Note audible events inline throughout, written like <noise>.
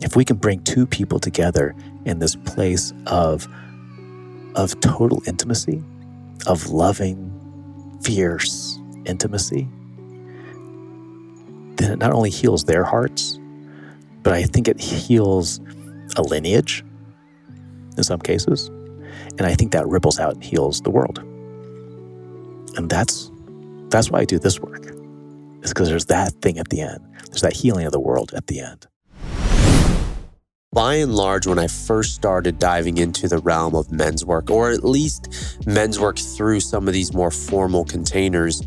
if we can bring two people together in this place of, of total intimacy, of loving, fierce intimacy, then it not only heals their hearts, but I think it heals a lineage in some cases. And I think that ripples out and heals the world. And that's that's why I do this work. Is because there's that thing at the end. There's that healing of the world at the end. By and large, when I first started diving into the realm of men's work, or at least men's work through some of these more formal containers,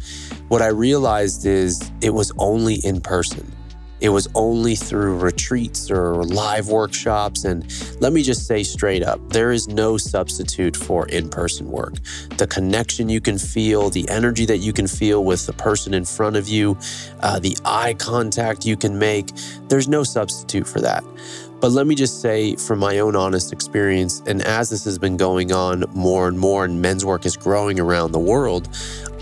what I realized is it was only in person. It was only through retreats or live workshops. And let me just say straight up there is no substitute for in person work. The connection you can feel, the energy that you can feel with the person in front of you, uh, the eye contact you can make, there's no substitute for that. But let me just say, from my own honest experience, and as this has been going on more and more, and men's work is growing around the world,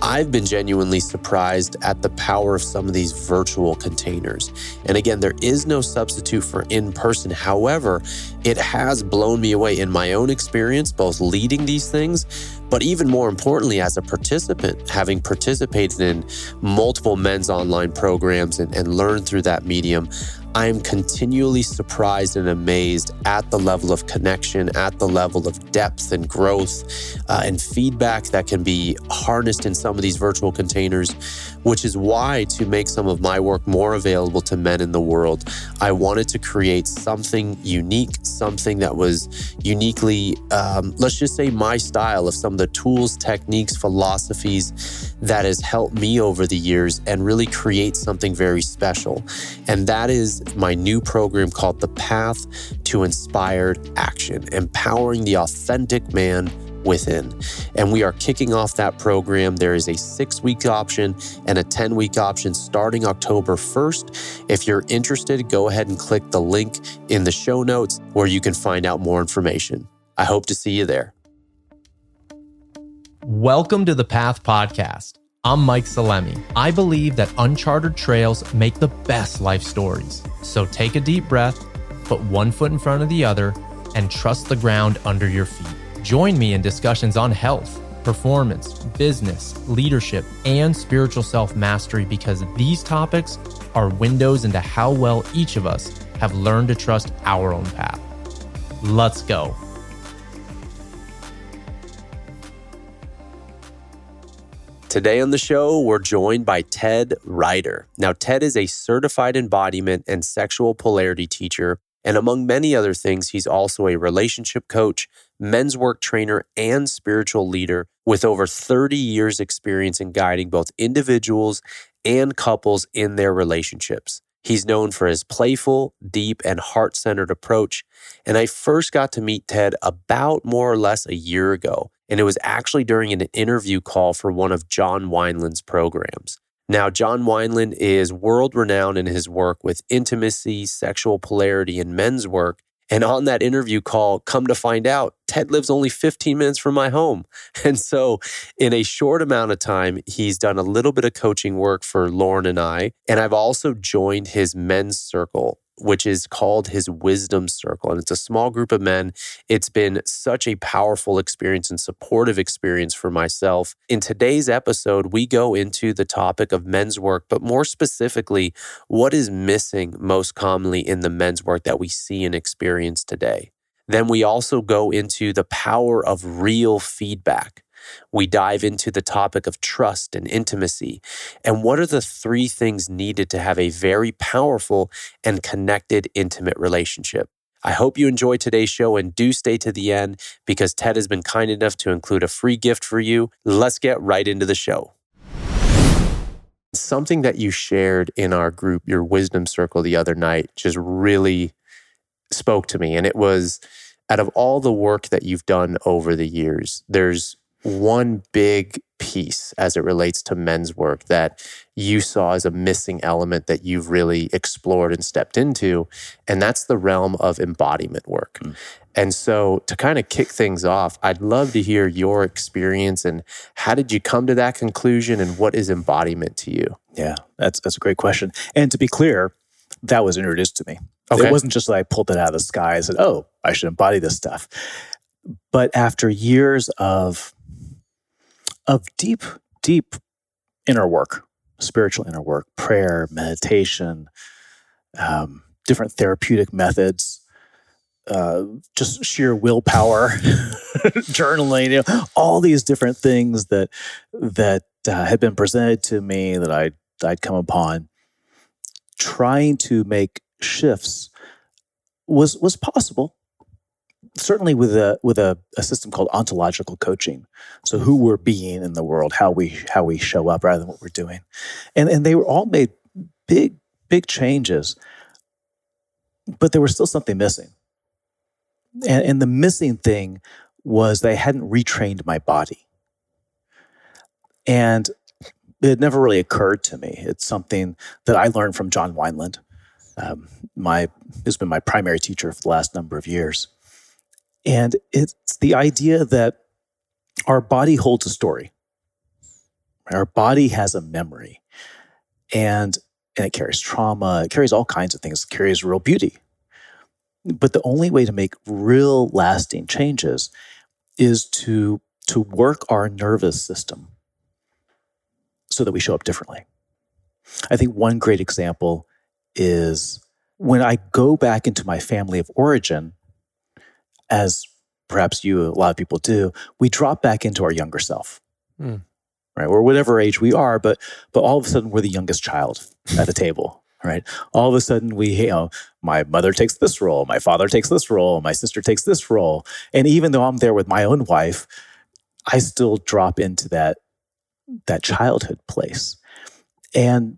I've been genuinely surprised at the power of some of these virtual containers. And again, there is no substitute for in person. However, it has blown me away in my own experience, both leading these things, but even more importantly, as a participant, having participated in multiple men's online programs and, and learned through that medium, I am continually surprised and amazed at the level of connection, at the level of depth and growth uh, and feedback that can be harnessed in some of these virtual containers, which is why to make some of my work more available to men in the world, I wanted to create something unique, something that was uniquely, um, let's just say, my style of some of the tools, techniques, philosophies that has helped me over the years and really create something very special. And that is my new program called The Path to Inspired Action, empowering the authentic man within. And we are kicking off that program. There is a six week option and a 10 week option starting October 1st. If you're interested, go ahead and click the link in the show notes where you can find out more information. I hope to see you there. Welcome to the Path Podcast. I'm Mike Salemi. I believe that uncharted trails make the best life stories. So take a deep breath, put one foot in front of the other, and trust the ground under your feet. Join me in discussions on health, performance, business, leadership, and spiritual self mastery because these topics are windows into how well each of us have learned to trust our own path. Let's go. Today on the show, we're joined by Ted Riter. Now, Ted is a certified embodiment and sexual polarity teacher. And among many other things, he's also a relationship coach, men's work trainer, and spiritual leader with over 30 years' experience in guiding both individuals and couples in their relationships. He's known for his playful, deep, and heart centered approach. And I first got to meet Ted about more or less a year ago. And it was actually during an interview call for one of John Wineland's programs. Now, John Wineland is world renowned in his work with intimacy, sexual polarity, and men's work. And on that interview call, come to find out, Ted lives only 15 minutes from my home. <laughs> And so, in a short amount of time, he's done a little bit of coaching work for Lauren and I. And I've also joined his men's circle which is called his Wisdom Circle. And it's a small group of men. It's been such a powerful experience and supportive experience for myself. In today's episode, we go into the topic of men's work, but more specifically, what is missing most commonly in the men's work that we see and experience today. Then we also go into the power of real feedback. We dive into the topic of trust and intimacy. And what are the three things needed to have a very powerful and connected, intimate relationship? I hope you enjoy today's show and do stay to the end because Ted has been kind enough to include a free gift for you. Let's get right into the show. Something that you shared in our group, your wisdom circle, the other night, just really spoke to me. And it was out of all the work that you've done over the years, there's one big piece as it relates to men's work that you saw as a missing element that you've really explored and stepped into, and that's the realm of embodiment work. Mm. And so, to kind of kick things off, I'd love to hear your experience and how did you come to that conclusion, and what is embodiment to you? Yeah, that's that's a great question. And to be clear, that was introduced to me. Okay. It wasn't just that I pulled it out of the sky and said, oh, I should embody this stuff. But after years of, of deep, deep inner work, spiritual inner work, prayer, meditation, um, different therapeutic methods, uh, just sheer willpower, <laughs> journaling, you know, all these different things that that uh, had been presented to me that I I'd come upon. Trying to make shifts was was possible. Certainly with a with a, a system called ontological coaching. So who we're being in the world, how we how we show up rather than what we're doing. And and they were all made big, big changes. But there was still something missing. And, and the missing thing was they hadn't retrained my body. And it never really occurred to me. It's something that I learned from John Wineland. Um, my has been my primary teacher for the last number of years, and it's the idea that our body holds a story. Our body has a memory, and and it carries trauma. It carries all kinds of things. It carries real beauty. But the only way to make real lasting changes is to to work our nervous system so that we show up differently. I think one great example is when I go back into my family of origin, as perhaps you, a lot of people do, we drop back into our younger self. Mm. Right. Or whatever age we are, but but all of a sudden we're the youngest child at the table. Right. All of a sudden we, you know, my mother takes this role, my father takes this role, my sister takes this role. And even though I'm there with my own wife, I still drop into that that childhood place. And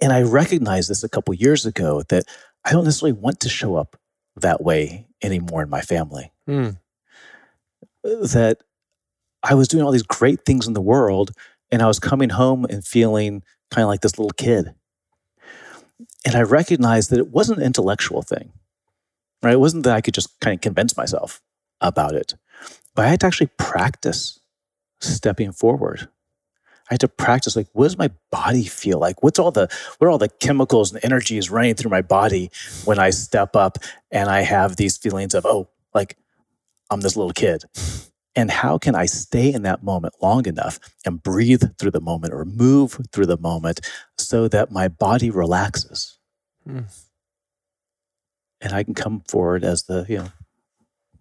and I recognized this a couple years ago that I don't necessarily want to show up that way anymore in my family. Mm. That I was doing all these great things in the world and I was coming home and feeling kind of like this little kid. And I recognized that it wasn't an intellectual thing, right? It wasn't that I could just kind of convince myself about it, but I had to actually practice stepping forward. I had to practice like what does my body feel like? What's all the what are all the chemicals and energies running through my body when I step up and I have these feelings of, oh, like I'm this little kid. And how can I stay in that moment long enough and breathe through the moment or move through the moment so that my body relaxes? Mm. And I can come forward as the, you know,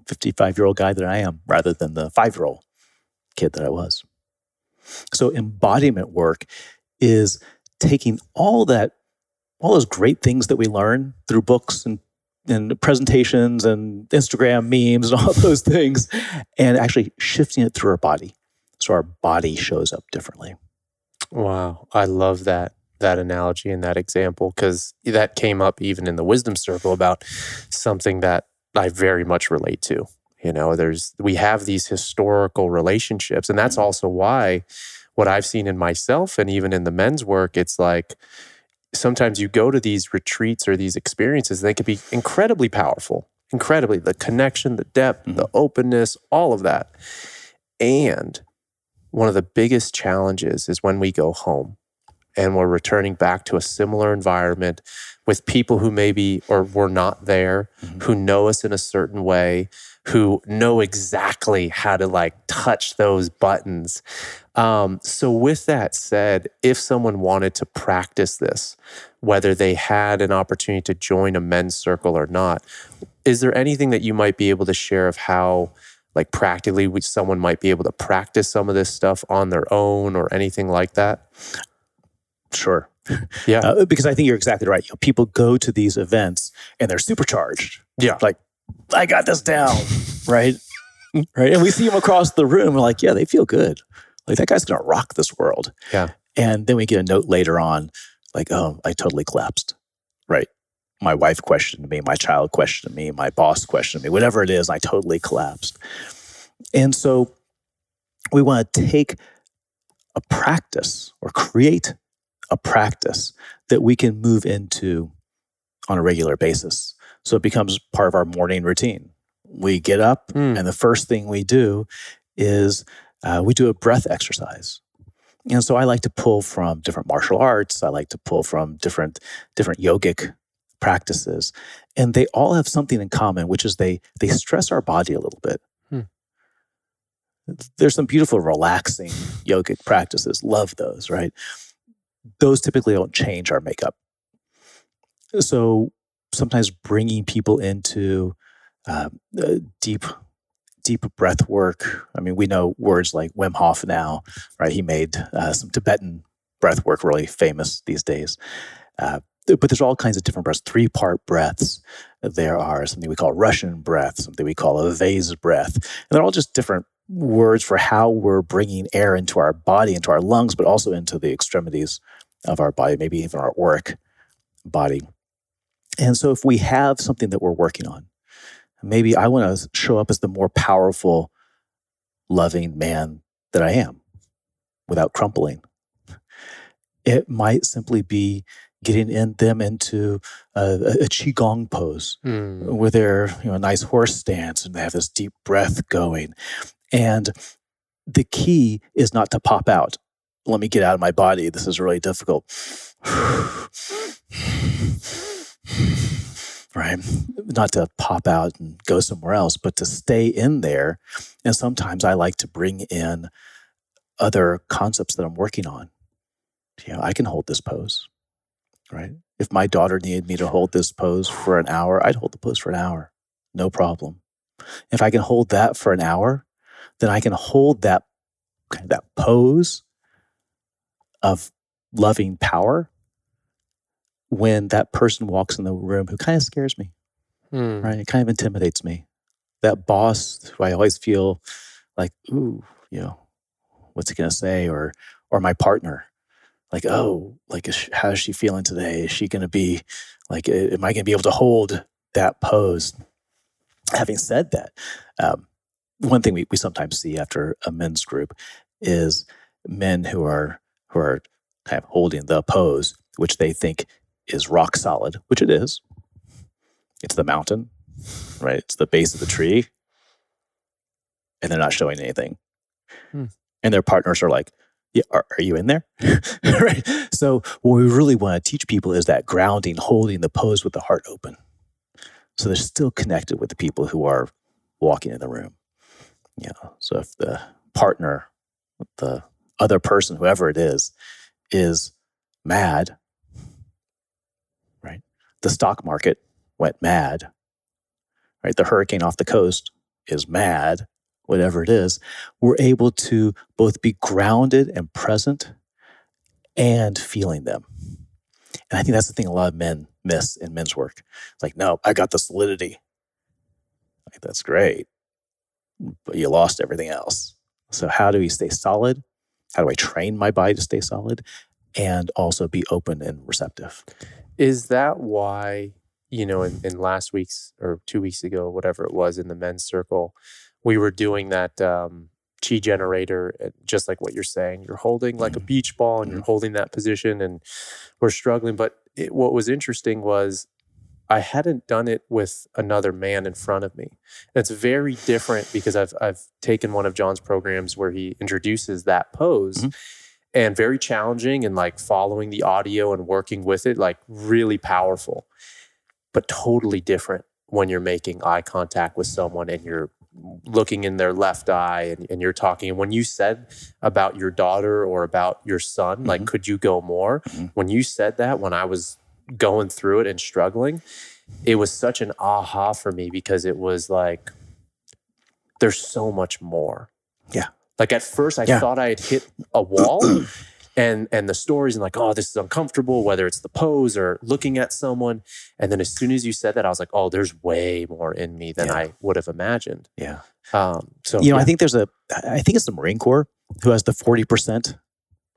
55 year old guy that I am rather than the five year old kid that I was. So embodiment work is taking all that, all those great things that we learn through books and and presentations and Instagram memes and all <laughs> those things, and actually shifting it through our body so our body shows up differently. Wow, I love that that analogy and that example because that came up even in the wisdom circle about something that I very much relate to. You know, there's we have these historical relationships, and that's mm-hmm. also why what I've seen in myself and even in the men's work, it's like sometimes you go to these retreats or these experiences, they can be incredibly powerful, incredibly the connection, the depth, mm-hmm. the openness, all of that. And one of the biggest challenges is when we go home and we're returning back to a similar environment with people who maybe or were not there, mm-hmm. who know us in a certain way, who know exactly how to like touch those buttons. Um, so, with that said, if someone wanted to practice this, whether they had an opportunity to join a men's circle or not, is there anything that you might be able to share of how, like, practically, someone might be able to practice some of this stuff on their own or anything like that? Sure. Yeah. Uh, because I think you're exactly right. You know, people go to these events and they're supercharged. Yeah. Like I got this down, right? <laughs> right. And we see them across the room. We're like, yeah, they feel good. Like that guy's going to rock this world. Yeah. And then we get a note later on, like, oh, I totally collapsed. Right. My wife questioned me, my child questioned me, my boss questioned me, whatever it is, I totally collapsed. And so we want to take a practice or create a practice that we can move into on a regular basis. So it becomes part of our morning routine. We get up, mm. and the first thing we do is uh, we do a breath exercise. And so I like to pull from different martial arts. I like to pull from different different yogic practices, and they all have something in common, which is they they stress our body a little bit. Hmm. There's some beautiful, relaxing yogic practices. Love those, right? Those typically don't change our makeup. So sometimes bringing people into uh, uh, deep deep breath work. I mean, we know words like Wim Hof now, right? He made uh, some Tibetan breath work really famous these days. Uh, but there's all kinds of different breaths, three part breaths. There are something we call Russian breath, something we call a vase breath. And they're all just different words for how we're bringing air into our body, into our lungs, but also into the extremities of our body, maybe even our auric body. And so if we have something that we're working on, maybe I want to show up as the more powerful, loving man that I am without crumpling. It might simply be getting in them into a, a qigong pose Mm. where they're you know a nice horse stance and they have this deep breath going and the key is not to pop out let me get out of my body this is really difficult <sighs> <sighs> <sighs> right not to pop out and go somewhere else but to stay in there and sometimes i like to bring in other concepts that i'm working on you know i can hold this pose right? If my daughter needed me to hold this pose for an hour, I'd hold the pose for an hour, no problem. If I can hold that for an hour, then I can hold that that pose of loving power when that person walks in the room who kind of scares me, Mm. right? It kind of intimidates me. That boss who I always feel like, ooh, you know, what's he gonna say? Or or my partner, like, oh, like, is she, how's she feeling today? Is she going to be like, am I to be able to hold that pose? Having said that, um, one thing we, we sometimes see after a men's group is men who are who are kind of holding the pose, which they think is rock solid, which it is. It's the mountain, right? It's the base of the tree, and they're not showing anything. Hmm. And their partners are like, yeah, are, are you in there? <laughs> right. So what we really want to teach people is that grounding, holding the pose with the heart open. So they're still connected with the people who are walking in the room. You know, so if the partner, the other person, whoever it is, is mad? The stock market went mad, right? The hurricane off the coast is mad, whatever it is, we're able to both be grounded and present and feeling them. And I think that's the thing a lot of men miss in men's work. It's like, no, I got the solidity. Like, that's great. But you lost everything else. So, how do we stay solid? How do I train my body to stay solid and also be open and receptive? Is that why, you know, in, in last week's or two weeks ago, whatever it was in the men's circle, we were doing that um, chi generator, uh, just like what you're saying. You're holding like a beach ball and you're holding that position, and we're struggling. But it, what was interesting was I hadn't done it with another man in front of me. It's very different because I've I've taken one of John's programs where he introduces that pose. Mhm. And very challenging and like following the audio and working with it, like really powerful, but totally different when you're making eye contact with someone and you're looking in their left eye and, and you're talking. And when you said about your daughter or about your son, like, Mhm. could you go more? Mhm. When you said that, when I was going through it and struggling, it was such an aha for me because it was like, there's so much more. Yeah. Like at first, I Yeah. thought I had hit a wall. <clears throat> And, and the stories and like oh this is uncomfortable whether it's the pose or looking at someone and then as soon as you said that I was like oh there's way more in me than Yeah. I would have imagined Yeah. um, so you know, yeah. I think there's a, I think it's the Marine Corps who has the 40%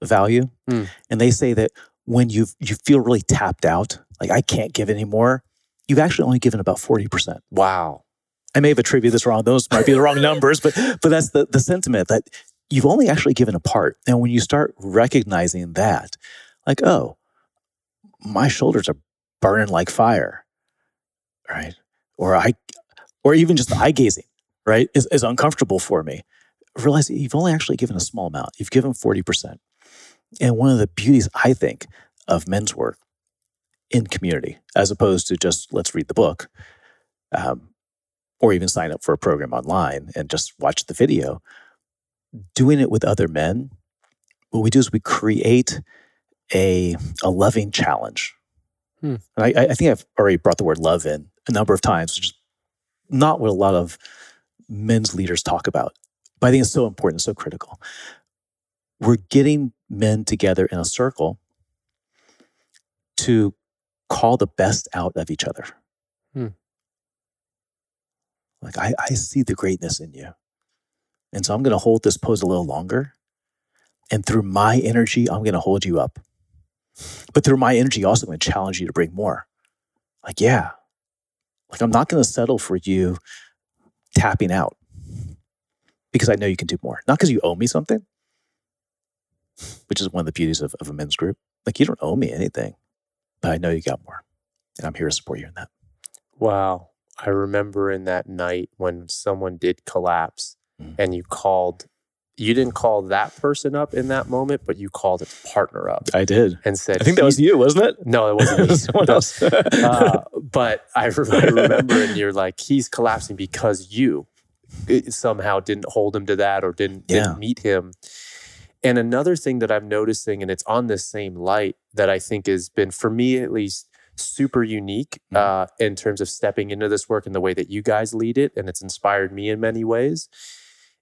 value. Mm. And they say that when you you feel really tapped out, like I can't give anymore, you've actually only given about 40%. wow. I may have attributed this wrong. Those might be the wrong numbers, but but that's the, the sentiment that you've only actually given a part. And when you start recognizing that, like, oh, my shoulders are burning like fire, right? Or I, or even just eye gazing, right, is, is uncomfortable for me. Realize you've only actually given a small amount. You've given 40%. And one of the beauties, I think, of men's work in community as opposed to just let's read the book um, or even sign up for a program online and just watch the video. Doing it with other men, what we do is we create a, a loving challenge. Hmm. And I, I think I've already brought the word love in a number of times, which is not what a lot of men's leaders talk about. But I think it's so important, so critical. We're getting men together in a circle to call the best out of each other. Like, I, I see the greatness in you. And so I'm going to hold this pose a little longer. And through my energy, I'm going to hold you up. But through my energy, also I'm going to challenge you to bring more. Like, yeah, like I'm not going to settle for you tapping out because I know you can do more. Not because you owe me something, which is one of the beauties of, of a men's group. Like, you don't owe me anything, but I know you got more. And I'm here to support you in that. Wow. I remember in that night when someone did collapse Mm. and you called, you didn't call that person up in that moment, but you called its partner up I did. and said, I think that was you, wasn't it? No, it wasn't <laughs> me. Someone else. <laughs> uh, but I, re- I remember, and you're like, he's collapsing because you somehow didn't hold him to that or didn't, Yeah. didn't meet him. And another thing that I'm noticing, and it's on this same light that I think has been, for me at least, super unique Mhm. uh, in terms of stepping into this work and the way that you guys lead it, and it's inspired me in many ways,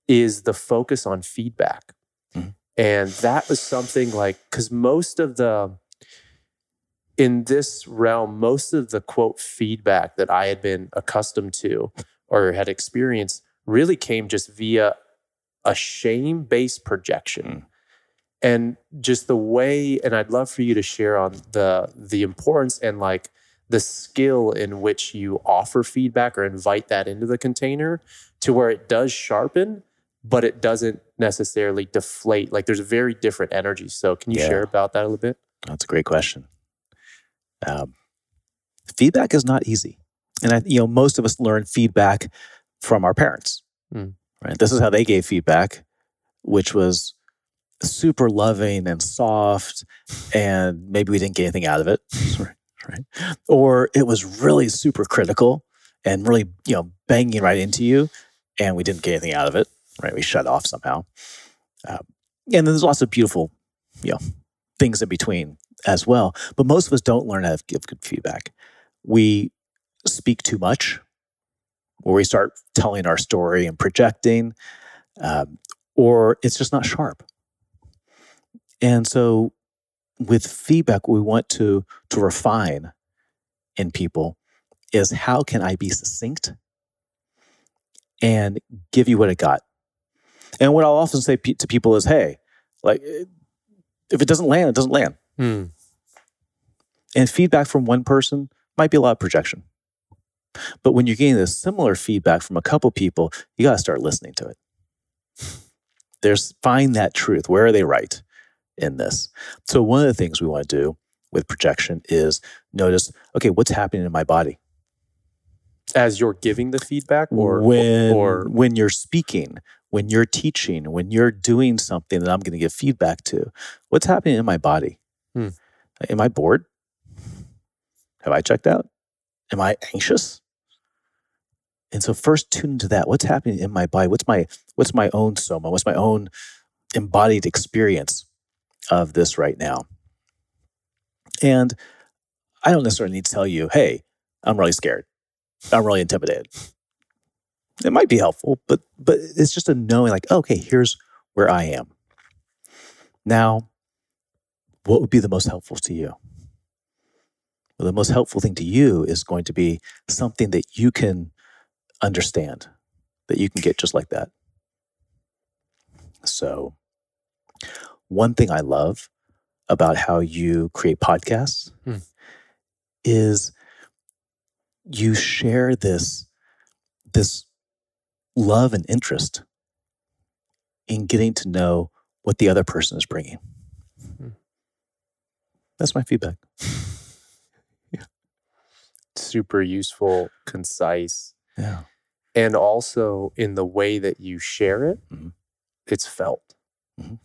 is the focus on feedback. Mhm. And that was something like, because most of the, in this realm, most of the quote feedback that I had been accustomed to or had experienced really came just via a shame based projection. Mm. And just the way, and I'd love for you to share on the the importance and like the skill in which you offer feedback or invite that into the container to where it does sharpen, but it doesn't necessarily deflate. Like there's a very different energy. So can you Yeah. share about that a little bit? That's a great question. Um, feedback is not easy, and I, you know, most of us learn feedback from our parents. Mm. Right. This is how they gave feedback, which was super loving and soft, and maybe we didn't get anything out of it. <laughs> Right. Or it was really super critical and really, you know, banging right into you, and we didn't get anything out of it. Right. We shut off somehow. Um, and then there's lots of beautiful, you know, things in between as well. But most of us don't learn how to give good feedback. We speak too much, or we start telling our story and projecting, um, or it's just not sharp. And so, with feedback, what we want to to refine in people is how can I be succinct and give you what I got. And what I'll often say pe- to people is, "Hey, like if it doesn't land, it doesn't land." Hmm. And feedback from one person might be a lot of projection. But when you're getting this similar feedback from a couple people, you got to start listening to it. There's find that truth. Where are they right in this? So one of the things we want to do with projection is notice, okay, what's happening in my body? As you're giving the feedback or when or when you're speaking, when you're teaching, when you're doing something that I'm going to give feedback to, what's happening in my body? Hmm. Am I bored? Have I checked out? Am I anxious? And so first tune into that. What's happening in my body? What's my what's my own soma? What's my own embodied experience of this right now? And I don't necessarily need to tell you, hey, I'm really scared. I'm really intimidated. It might be helpful, but but it's just a knowing like, okay, here's where I am. Now, what would be the most helpful to you? Well, the most helpful thing to you is going to be something that you can understand, that you can get just like that. So, one thing I love about how you create podcasts Hmm. is you share this this love and interest in getting to know what the other person is bringing. Hmm. That's my feedback. <laughs> yeah. super useful, concise, Yeah. and also in the way that you share it, Mhm. it's felt. Mhm.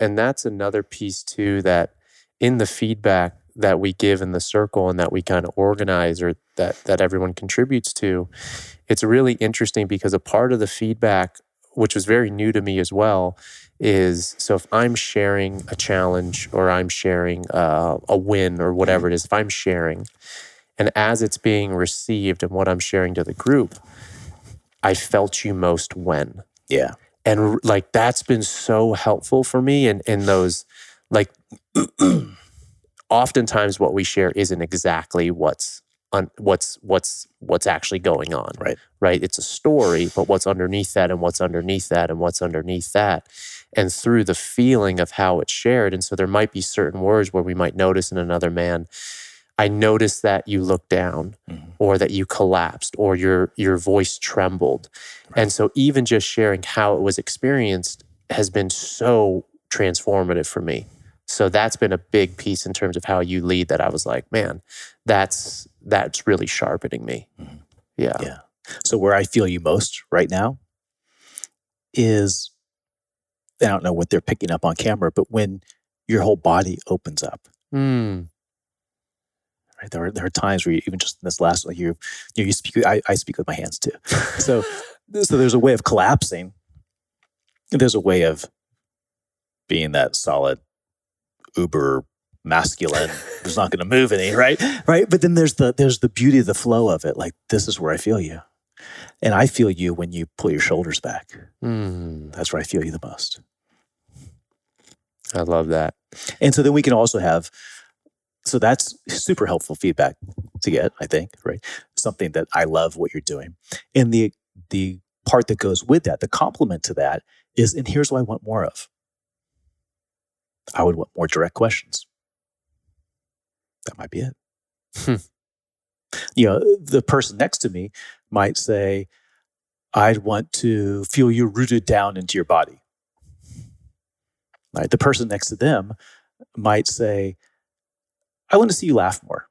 And that's another piece too that in the feedback, that we give in the circle and that we kind of organize or that that everyone contributes to it's really interesting because a part of the feedback which was very new to me as well is so if i'm sharing a challenge or i'm sharing uh, a win or whatever it is if i'm sharing and as it's being received and what i'm sharing to the group i felt you most when Yeah. And like that's been so helpful for me and in those like <clears throat> oftentimes what we share isn't exactly what's un, what's what's what's actually going on. Right. right? It's a story but what's underneath that and what's underneath that and what's underneath that. And through the feeling of how it's shared and so there might be certain words where we might notice in another man i noticed that you looked down Mhm. or that you collapsed or your your voice trembled and so even just sharing how it was experienced has been so transformative for me so that's been a big piece in terms of how you lead that i was like man that's that's really sharpening me Mhm. yeah Yeah. So where I feel you most right now is I don't know what they're picking up on camera, but when your whole body opens up. Mm. Right. There are there are times where you, even just in this last like you you, you speak I, I speak with my hands too. <laughs> So so there's a way of collapsing. There's a way of being that solid uber masculine who's not going to move any, right? Right. But then there's the there's the beauty of the flow of it. Like this is where I feel you. And I feel you when you pull your shoulders back. Mm. That's where I feel you the most. i love that And so then we can also have, so that's super helpful feedback to get, I think, right? Something that I love what you're doing. And the the part that goes with that, the complement to that is, and here's what I want more of. I would want more direct questions. That might be it. Hmm. You know, the person next to me might say, I'd want to feel you rooted down into your body. Right? The person next to them might say, I want to see you laugh more.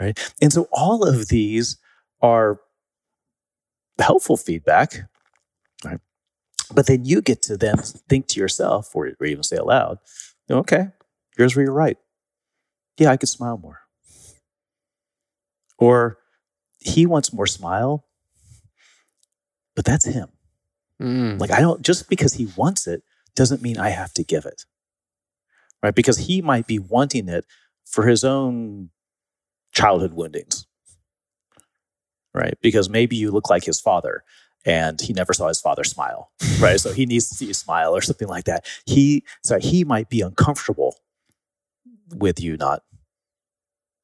Right. And so all of these are helpful feedback. Right. But then you get to then think to yourself or, or even say aloud, okay, here's where you're right. Yeah, I could smile more. Or he wants more smile, but that's him. Mm. Like I don't just because he wants it doesn't mean I have to give it. Right? Because he might be wanting it for his own childhood woundings. Right? Because maybe you look like his father and he never saw his father smile. Right? so he needs to see you smile or something like that. He so he might be uncomfortable with you not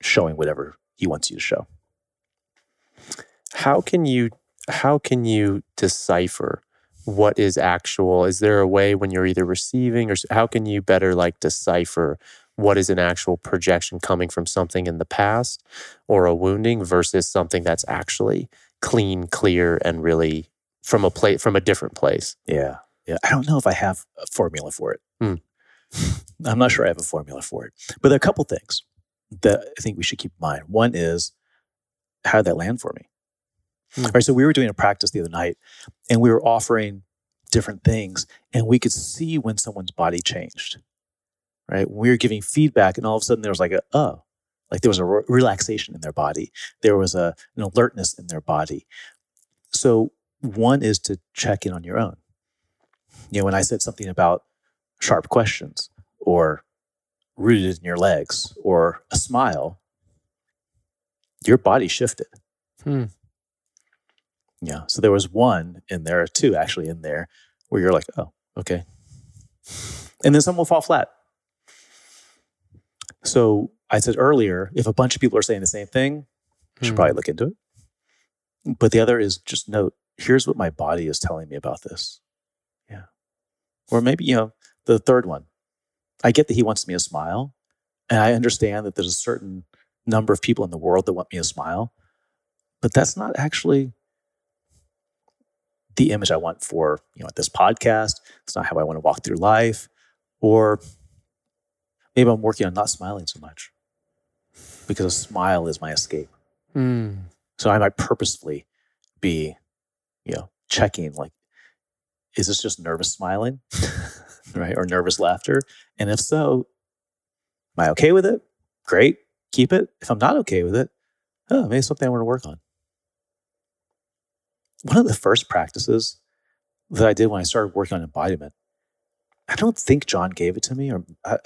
showing whatever he wants you to show. how can you how can you decipher what is actual is there a way when you're either receiving or how can you better like decipher what is an actual projection coming from something in the past or a wounding versus something that's actually clean clear and really from a place from a different place Yeah. Yeah. I don't know if I have a formula for it. Hmm. I'm not sure I have a formula for it. But there are a couple things that I think we should keep in mind. One is how did that land for me? Hmm. All right. So we were doing a practice the other night and we were offering different things and we could see when someone's body changed. Right. We were giving feedback and all of a sudden there was like a, oh, like there was a re- relaxation in their body. There was a, an alertness in their body. So one is to check in on your own. You know, when I said something about sharp questions or rooted in your legs or a smile, your body shifted. Hmm. Yeah. So there was one in there, or two actually in there, where you're like, oh, okay. And then some will fall flat. So I said earlier, if a bunch of people are saying the same thing, you should Hmm. probably look into it. But the other is just note, here's what my body is telling me about this. Yeah. Or maybe, you know, the third one. I get that he wants me to smile. And I understand that there's a certain number of people in the world that want me to smile. But that's not actually the image I want for, you know, at this podcast. It's not how I want to walk through life. Or maybe I'm working on not smiling so much because a smile is my escape. Mm. So I might purposefully be, you know, checking like, is this just nervous smiling? <laughs> right? Or nervous laughter? And if so, Am I okay with it? Great, keep it. If I'm not okay with it, oh, maybe it's something I want to work on. One of the first practices that I did when I started working on embodiment, I don't think John gave it to me, or uh,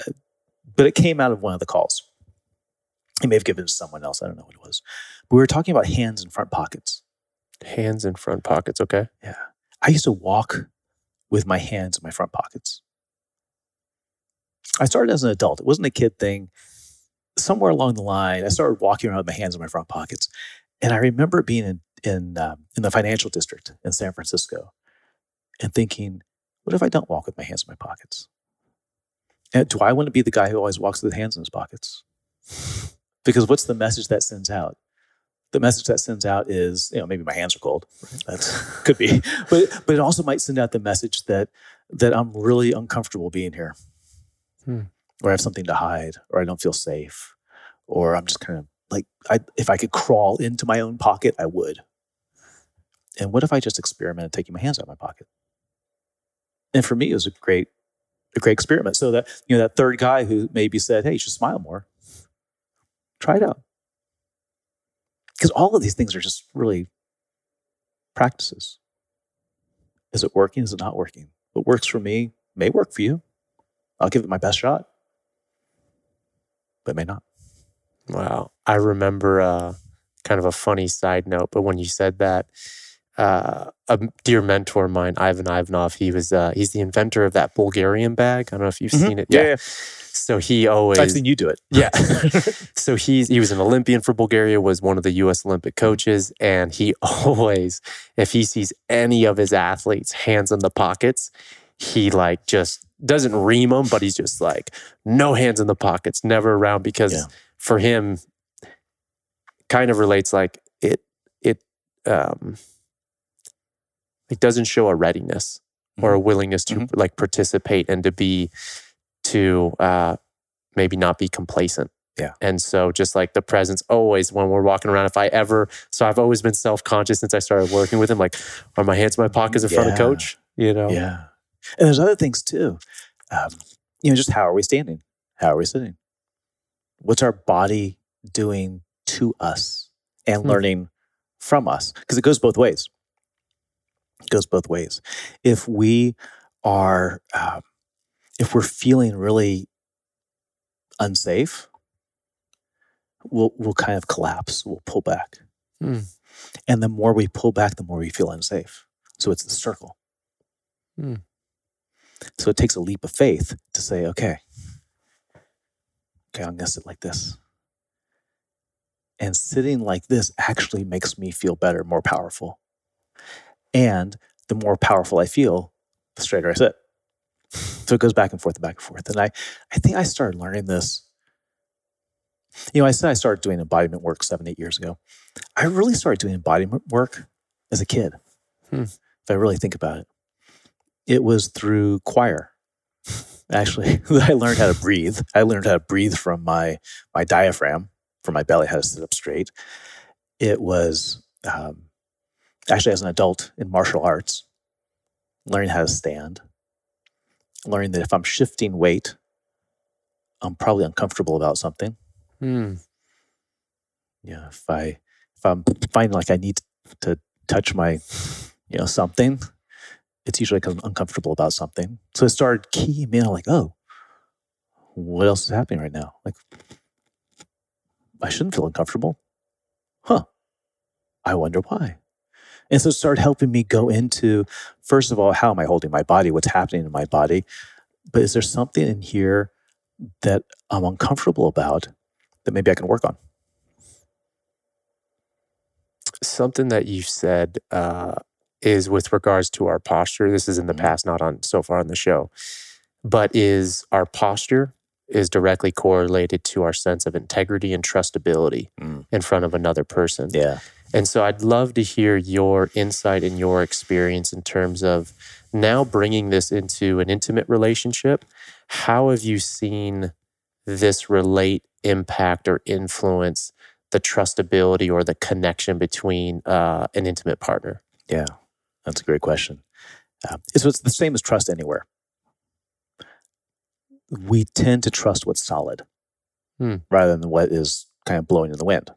but it came out of one of the calls. He may have given it to someone else. I don't know what it was. But we were talking about hands in front pockets. Hands in front pockets. Okay. Yeah. I used to walk with my hands in my front pockets. I started as an adult. It wasn't a kid thing. Somewhere along the line, I started walking around with my hands in my front pockets. And I remember being in um, in the financial district in San Francisco and thinking, what if I don't walk with my hands in my pockets? And do I want to be the guy who always walks with his hands in his pockets? Because what's the message that sends out? The message that sends out is, you know, maybe my hands are cold. That <laughs> could be, but but it also might send out the message that that I'm really uncomfortable being here, Hmm. or I have something to hide, or I don't feel safe, or I'm just kind of like, I, if I could crawl into my own pocket, I would. And what if I just experimented taking my hands out of my pocket? And for me, it was a great, a great experiment. So that you know, that third guy who maybe said, "Hey, you should smile more," try it out, because all of these things are just really practices. Is it working? Is it not working? What works for me may work for you. I'll give it my best shot, but may not. Wow. I remember uh, kind of a funny side note, but when you said that, uh, a dear mentor of mine, Ivan Ivanov, he was uh, he's the inventor of that Bulgarian bag. I don't know if you've Mhm. seen it. Yeah, yeah. So he always I've seen you do it. Yeah. <laughs> <laughs> so he's he was an Olympian for Bulgaria, was one of the US Olympic coaches, and he <laughs> always, if he sees any of his athletes hands in the pockets, he like just doesn't ream them, but he's just like, no hands in the pockets, never around because Yeah. for him, kind of relates like it it um it doesn't show a readiness or a willingness to Mhm. like participate and to be to uh maybe not be complacent. Yeah. And so just like the presence always when we're walking around, if I ever so I've always been self-conscious since I started working with him, like are my hands in my pockets in front of coach? You know? Yeah. And there's other things too. Um, you know, just how are we standing? How are we sitting? What's our body doing to us and Hmm. learning from us? Because it goes both ways. It goes both ways. If we are, um, if we're feeling really unsafe, we'll we'll kind of collapse. We'll pull back, Hmm. and the more we pull back, the more we feel unsafe. So it's the circle. Hmm. So it takes a leap of faith to say, okay, okay, I'm gonna sit like this. And sitting like this actually makes me feel better, more powerful. And the more powerful I feel, the straighter I sit. So it goes back and forth and back and forth. And I, I think I started learning this. You know, I said I started doing embodiment work seven, eight years ago. I really started doing embodiment work as a kid. Hmm. If I really think about it, it was through choir. Actually, <laughs> I learned how to breathe. I learned how to breathe from my my diaphragm, from my belly, how to sit up straight. It was um, actually as an adult in martial arts, learning how to stand, learning that if I'm shifting weight, I'm probably uncomfortable about something. Hmm. Yeah, if I if I'm finding like I need to touch my, you know, something, it's usually because I'm uncomfortable about something. So it started keying me in like, oh, what else is happening right now? Like, I shouldn't feel uncomfortable. Huh. I wonder why. And so it started helping me go into, first of all, how am I holding my body? What's happening in my body? But is there something in here that I'm uncomfortable about that maybe I can work on? something that you've said uh, is with regards to our posture. This is in the Mhm. past, not on so far on the show, but is our posture is directly correlated to our sense of integrity and trustability Mm. in front of another person. Yeah. And so I'd love to hear your insight and your experience in terms of now bringing this into an intimate relationship. How have you seen this relate, impact, or influence the trustability or the connection between uh, an intimate partner? Yeah, that's a great question. Uh, it's, it's the same as trust anywhere. We tend to trust what's solid. Hmm. rather than what is kind of blowing in the wind.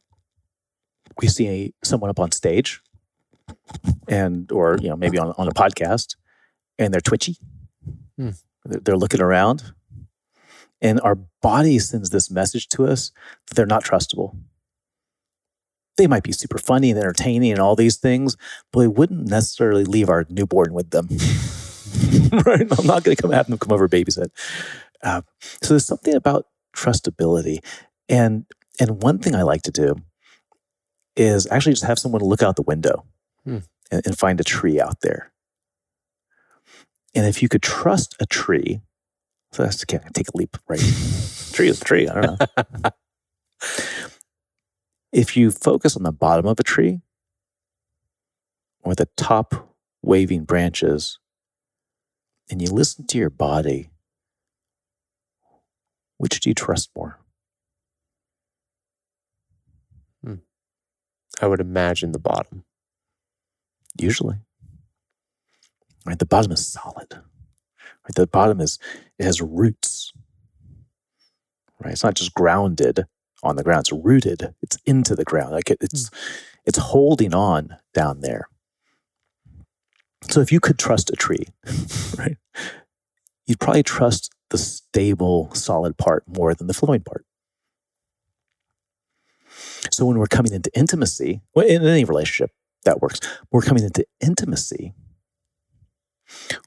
We see someone up on stage and or you know maybe on, on a podcast and they're twitchy. Hmm. They're, looking around and our body sends this message to us that they're not trustable. They might be super funny and entertaining and all these things, but we wouldn't necessarily leave our newborn with them. <laughs> <laughs> right? I'm not going to come have them come over babysit. Uh, so there's something about trustability, and and one thing I like to do is actually just have someone look out the window Hmm. and, and find a tree out there. And if you could trust a tree, so that's okay, take a leap, right? <laughs> tree is a tree. I don't know. <laughs> if you focus on the bottom of a tree or the top waving branches and you listen to your body, which do you trust more? I would imagine the bottom. Usually. Right? The bottom is solid. Right? The bottom is it has roots. Right? It's not just grounded on the ground, it's rooted. It's into the ground. Like it, it's it's holding on down there. So if you could trust a tree, <laughs> right? You'd probably trust the stable, solid part more than the flowing part. So when we're coming into intimacy, in any relationship, that works. We're coming into intimacy.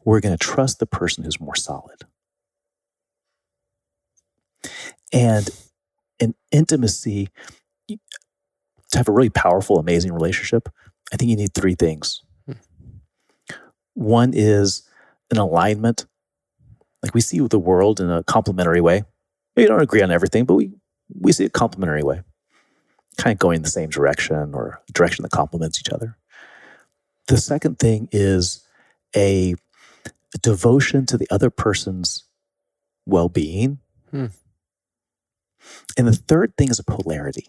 We're going to trust the person who's more solid. And in intimacy, to have a really powerful, amazing relationship, I think you need three things. One is an alignment. Like we see the world in a complementary way. We don't agree on everything, but we, we see a complementary way, kind of going in the same direction or direction that complements each other. The second thing is a devotion to the other person's well being. Hmm. And the third thing is a polarity.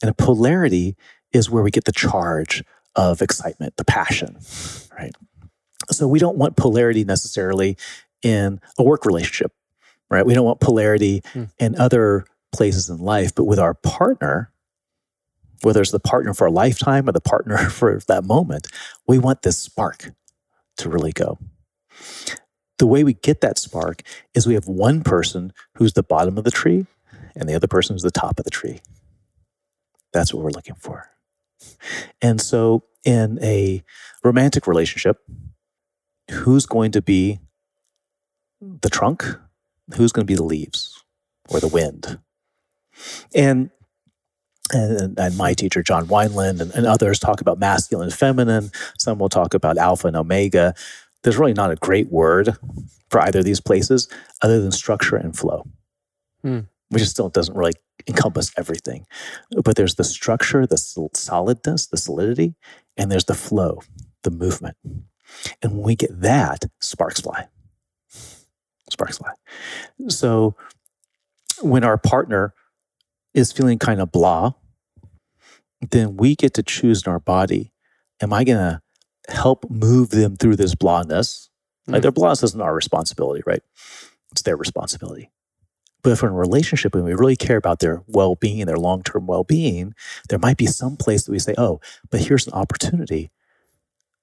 And a polarity is where we get the charge of excitement, the passion, right? So we don't want polarity necessarily in a work relationship, right? We don't want polarity Hmm. in other places in life, but with our partner, whether it's the partner for a lifetime or the partner <laughs> for that moment, we want this spark to really go. The way we get that spark is we have one person who's the bottom of the tree and the other person who's the top of the tree. That's what we're looking for. And so, in a romantic relationship, who's going to be the trunk? Who's going to be the leaves or the wind? And and, and my teacher, John Wineland, and, and others talk about masculine and feminine. Some will talk about alpha and omega. There's really not a great word for either of these places other than structure and flow, Hmm. which still doesn't really encompass everything. But there's the structure, the solidness, the solidity, and there's the flow, the movement. And when we get that, sparks fly. Sparks fly. So when our partner is feeling kind of blah, then we get to choose in our body am I going to help move them through this blahness? Like Mm. their blahness isn't our responsibility, right? It's their responsibility. But if we're in a relationship and we really care about their well being, their long term well being, there might be some place that we say, oh, but here's an opportunity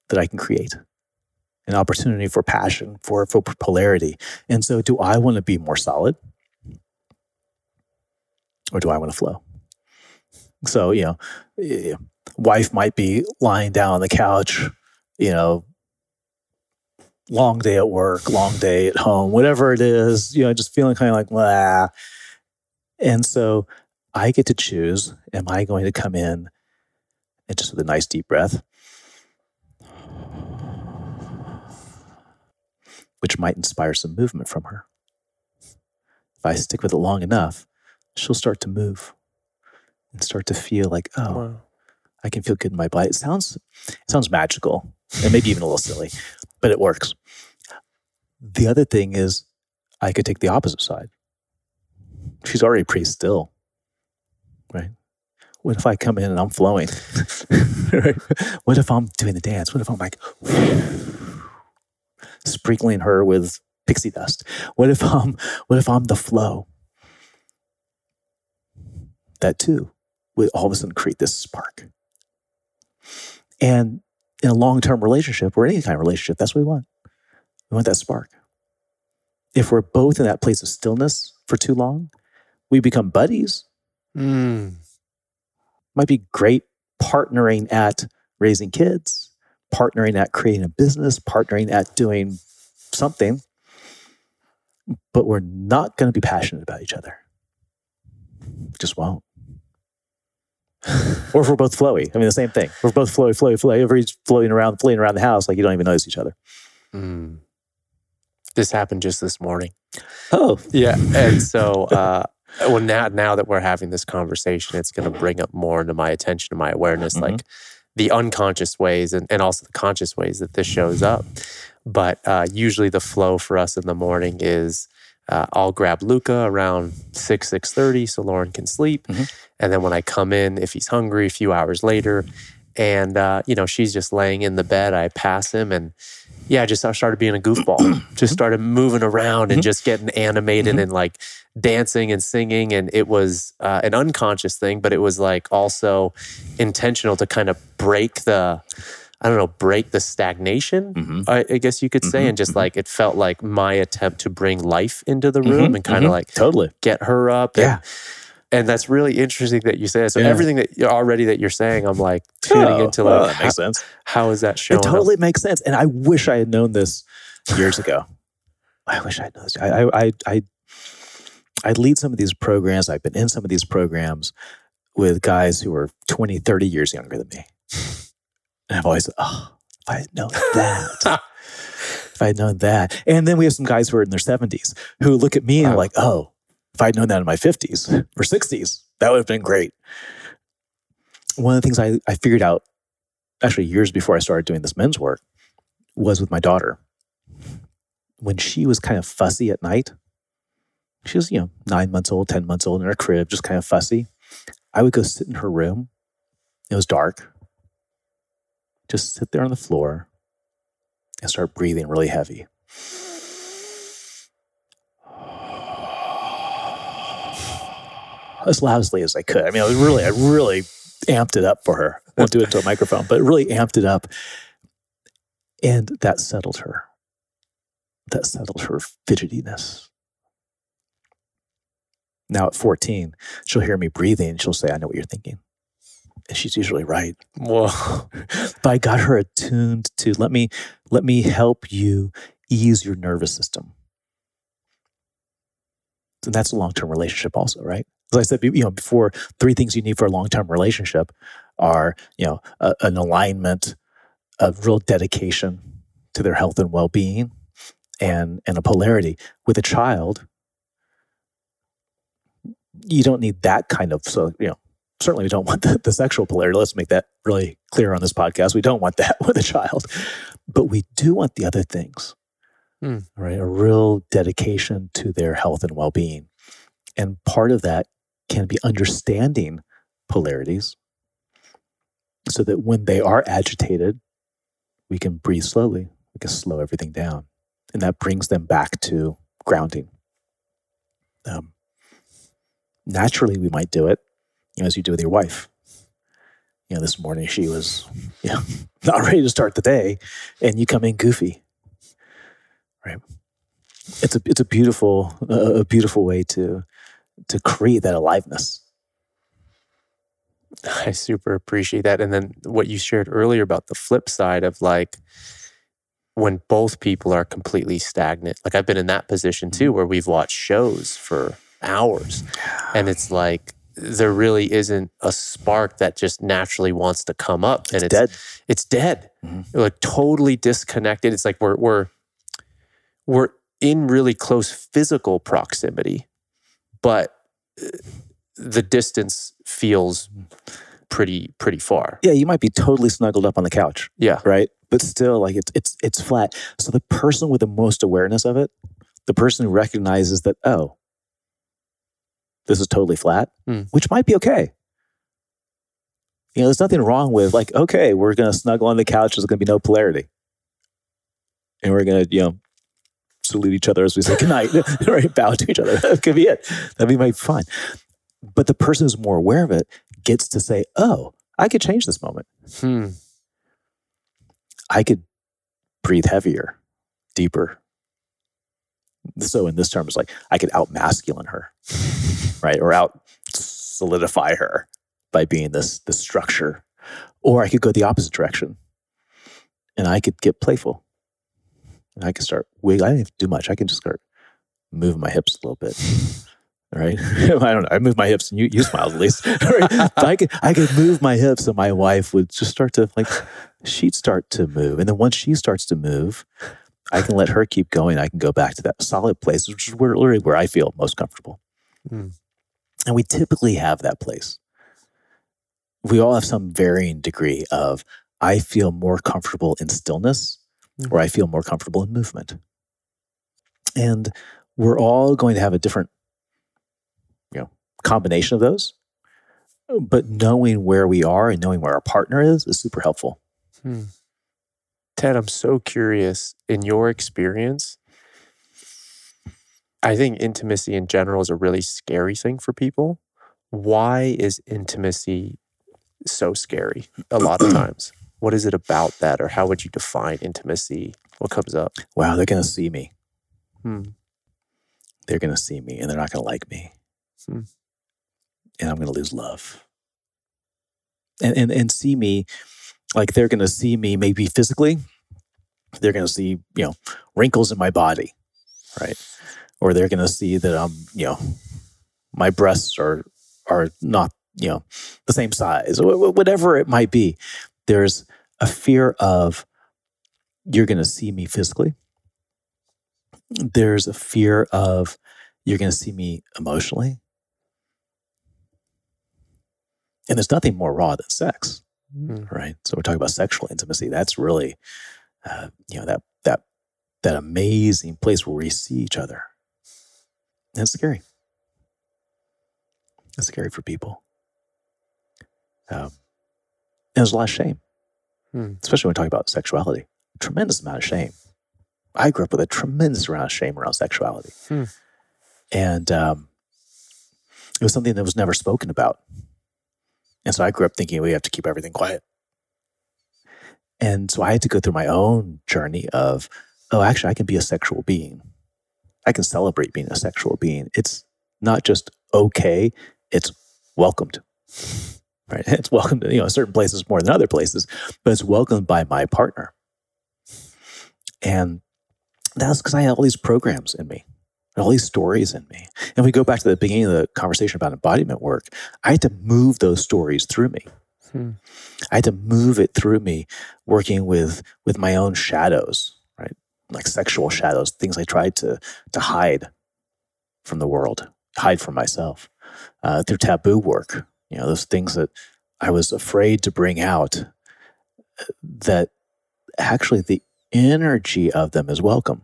that I can create an opportunity for passion, for, for polarity. And so, do I want to be more solid or do I want to flow? So, you know, eh, wife might be lying down on the couch, you know, long day at work, long day at home, whatever it is, you know, just feeling kind of like, blah. And so I get to choose am I going to come in and just with a nice deep breath, which might inspire some movement from her. If I stick with it long enough, she'll start to move and start to feel like, oh, Wow. I can feel good in my body. It sounds it sounds magical and maybe even a little silly, but it works. The other thing is I could take the opposite side. She's already pretty still. Right? What if I come in and I'm flowing? <laughs> right? What if I'm doing the dance? What if I'm like sprinkling her with pixie dust? What if I'm what if I'm the flow? That too would all of a sudden create this spark. And in a long term relationship or any kind of relationship, that's what we want. We want that spark. If we're both in that place of stillness for too long, we become buddies. Mm. Might be great partnering at raising kids, partnering at creating a business, partnering at doing something, but we're not going to be passionate about each other. Just won't. <laughs> or if we're both flowy. I mean, the same thing. We're both flowy, flowy, flowy. Everybody's floating around, floating around the house like you don't even notice each other. Mm. This happened just this morning. Oh, Yeah. And <laughs> so, uh, well, now, now that we're having this conversation, it's going to bring up more into my attention and my awareness, Mhm. like the unconscious ways and, and also the conscious ways that this shows up. But uh, usually the flow for us in the morning is uh, I'll grab Luca around 6, 6.30 so Lauren can sleep. Mhm. And then when I come in, if he's hungry, a few hours later, and, uh, you know, she's just laying in the bed, I pass him and yeah, just I started being a goofball. <clears throat> just started moving around and Mhm. just getting animated Mhm. and like dancing and singing. And it was uh, an unconscious thing, but it was like also intentional to kind of break the, I don't know, break the stagnation. Mhm. I, I guess you could say, Mhm, and just mhm. like it felt like my attempt to bring life into the room Mhm, and kind of mhm. like totally. get her up. Yeah. And that's really interesting that you say that. So Yeah. everything that you're already that you're saying, I'm like <laughs> tuning Oh, into well, like that makes how, sense. how is that showing? It up? totally makes sense. And I wish I had known this years ago. I wish I had known this. I, I, I, I, I lead some of these programs. I've been in some of these programs with guys who are 20, 30 years younger than me. And I've always, oh, if I had known <laughs> that. if I had known that. And then we have some guys who are in their 70s who look at me and are like, oh, if I'd known that in my 50s or 60s, that would have been great. One of the things I, I figured out actually years before I started doing this men's work was with my daughter. When she was kind of fussy at night, she was, you know, nine months old, 10 months old in her crib, just kind of fussy. I would go sit in her room. It was dark. Just sit there on the floor and start breathing really heavy. <sighs> As loudly as I could. I mean, I was really, I really amped it up for her. I won't do it to a microphone, but really amped it up. And that settled her. That settled her fidgetiness. Now at 14, she'll hear me breathing she'll say, I know what you're thinking. And she's usually right. Whoa. But I got her attuned to let me let me help you ease your nervous system. And that's a long-term relationship also, right? As I said, you know, before three things you need for a long-term relationship are, you know, a, an alignment, a real dedication to their health and well-being, and and a polarity. With a child, you don't need that kind of so you know certainly we don't want the, the sexual polarity. Let's make that really clear on this podcast. We don't want that <laughs> with a child. But we do want the other things Hmm. right? A real dedication to their health and well-being. And part of that can be understanding polarities so that when they are agitated we can breathe slowly. We can slow everything down. And that brings them back to grounding. Um, naturally we might do it as you do with your wife. You know this morning she was <laughs> you know not ready to start the day and you come in goofy right? It's a it's a beautiful uh, a beautiful way to to create that aliveness. <laughs> I super appreciate that. And then what you shared earlier about the flip side of like when both people are completely stagnant. Like I've been in that position too, where we've watched shows for hours. And it's like there really isn't a spark that just naturally wants to come up and it's dead it's dead. Mhm. Like totally disconnected. It's like we're we're we're in really close physical proximity, but uh, the distance feels pretty pretty far. yeah you might be totally snuggled up on the couch Yeah. right but still like it's it's it's flat so the person with the most awareness of it the person who recognizes that oh this is totally flat Hmm. which might be okay you know there's nothing wrong with like okay we're going to snuggle on the couch there's going to be no polarity and we're going to you know salute each other as we say goodnight <laughs> <laughs> right bow to each other <laughs> that could be it that'd be my fine But the person who's more aware of it gets to say, oh, I could change this moment. Hmm. I could breathe heavier, deeper. So in this term, it's like I could out masculine her, right? Or out solidify her by being this this structure. Or I could go the opposite direction and I could get playful. And I could start wiggling. I don't have to do much. I can just start moving my hips a little bit. Right? <laughs> I don't know. I move my hips and you, you smiled at least. <laughs> right? I could I could move my hips and my wife would just start to like she'd start to move. And then once she starts to move, I can let her keep going. I can go back to that solid place, which is where, literally where I feel most comfortable. Mm. And we typically have that place. We all have some varying degree of I feel more comfortable in stillness Mm. or I feel more comfortable in movement. And we're all going to have a different, you know, combination of those. But knowing where we are and knowing where our partner is is super helpful. Hmm. Ted, I'm so curious in your experience. I think intimacy in general is a really scary thing for people. Why is intimacy so scary a <clears throat> lot of times? What is it about that, or how would you define intimacy? What comes up? Wow, they're going to see me. Hmm. They're going to see me and they're not going to like me. Hmm. And I'm going to lose love. And, and, and see me like they're going to see me maybe physically. They're going to see, you know, wrinkles in my body, right? Or they're going to see that I'm, you know, my breasts are are not, you know, the same size, whatever it might be. There's a fear of you're going to see me physically. There's a fear of you're going to see me emotionally. And there's nothing more raw than sex Hmm. right? So we're talking about sexual intimacy. That's really, uh, you know, that that that amazing place where we see each other. That's scary. That's scary for people. Um, and there's a lot of shame, Hmm. especially when we talk about sexuality. Tremendous amount of shame. I grew up with a tremendous amount of shame around sexuality, Hmm. and um, it was something that was never spoken about. And so I grew up thinking we have to keep everything quiet. And so I had to go through my own journey of, oh, actually, I can be a sexual being. I can celebrate being a sexual being. It's not just okay, it's welcomed. <laughs> Right? It's welcomed, you know, certain places more than other places, but it's welcomed by my partner. And that's because I had all these programs in me, all these stories in me. And we go back to the beginning of the conversation about embodiment work. I had to move those stories through me. Hmm. I had to move it through me, working with with my own shadows, right? Like sexual shadows, things I tried to to hide from the world, hide from myself, uh, through taboo work. You know, those things that I was afraid to bring out. uh, That actually the energy of them is welcome.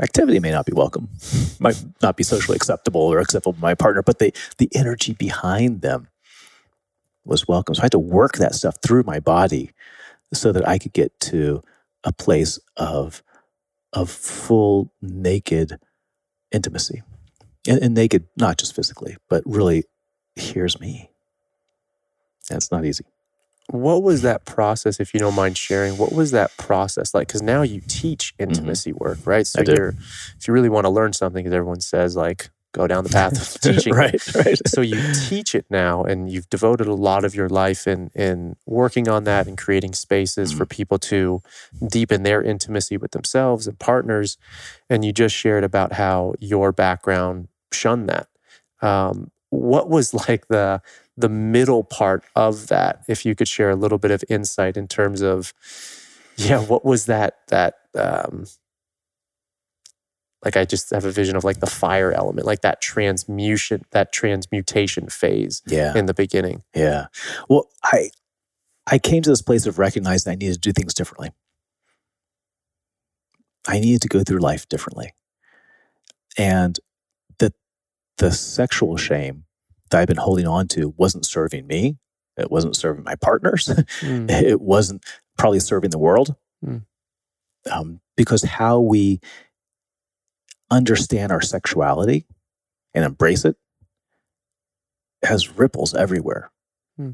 Activity may not be welcome, <laughs> might not be socially acceptable or acceptable to my partner, but the the energy behind them was welcome. So I had to work that stuff through my body so that I could get to a place of of full naked intimacy. And, and naked, not just physically, but really here's me. That's not easy. What was that process, if you don't mind sharing? What was that process like? Because now you teach intimacy work, right? So Mm-hmm. You're, if you really want to learn something, because everyone says like, go down the path of <laughs> teaching. right, right. so you teach it now and you've devoted a lot of your life in in working on that and creating spaces for people to deepen their intimacy with themselves and partners and you just shared about how your background shunned that um, what was like the the middle part of that if you could share a little bit of insight in terms of yeah what was that that um, like I just have a vision of like the fire element, like that transmutation, that transmutation phase Yeah. in the beginning. Yeah. Well, I I came to this place of recognizing I needed to do things differently. I needed to go through life differently. And that the sexual shame that I've been holding on to wasn't serving me. It wasn't serving my partners. <laughs> Mm. it wasn't probably serving the world. Mm. Um, because how we understand our sexuality and embrace it has ripples everywhere. Hmm.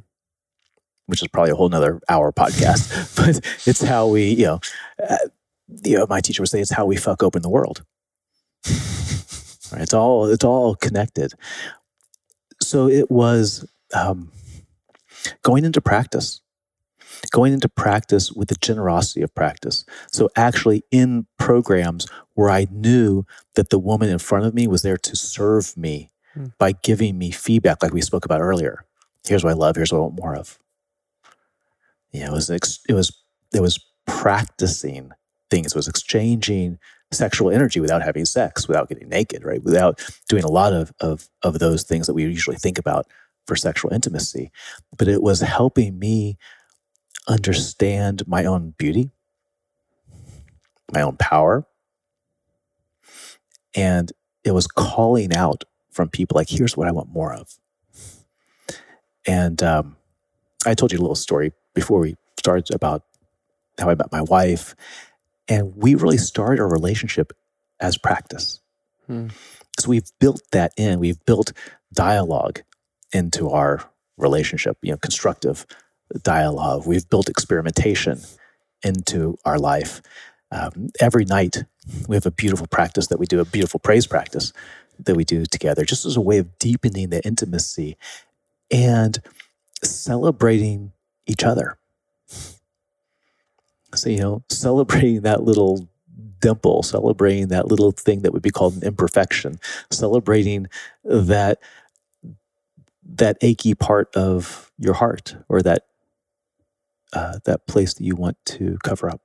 Which is probably a whole nother hour podcast, <laughs> but it's how we, you know, uh, you know, my teacher would say it's how we fuck open the world. <laughs> right? It's all it's all connected. So it was um, going into practice, going into practice with the generosity of practice. So actually, in programs where I knew that the woman in front of me was there to serve me Hmm. by giving me feedback, like we spoke about earlier. Here's what I love. Here's what I want more of. You know, it was ex- it was it was practicing things. It was exchanging sexual energy without having sex, without getting naked, right? Without doing a lot of of of those things that we usually think about for sexual intimacy. But it was helping me understand my own beauty, my own power, and it was calling out from people like, "Here's what I want more of." And um, I told you a little story before we started about how I met my wife, and we really started our relationship as practice. Hmm. So we've built that in. We've built dialogue into our relationship. You know, constructive dialogue. We've built experimentation into our life. Um, every night, we have a beautiful practice that we do, a beautiful praise practice that we do together, just as a way of deepening the intimacy and celebrating each other. So, you know, celebrating that little dimple, celebrating that little thing that would be called an imperfection, celebrating that that achy part of your heart or that uh, that place that you want to cover up.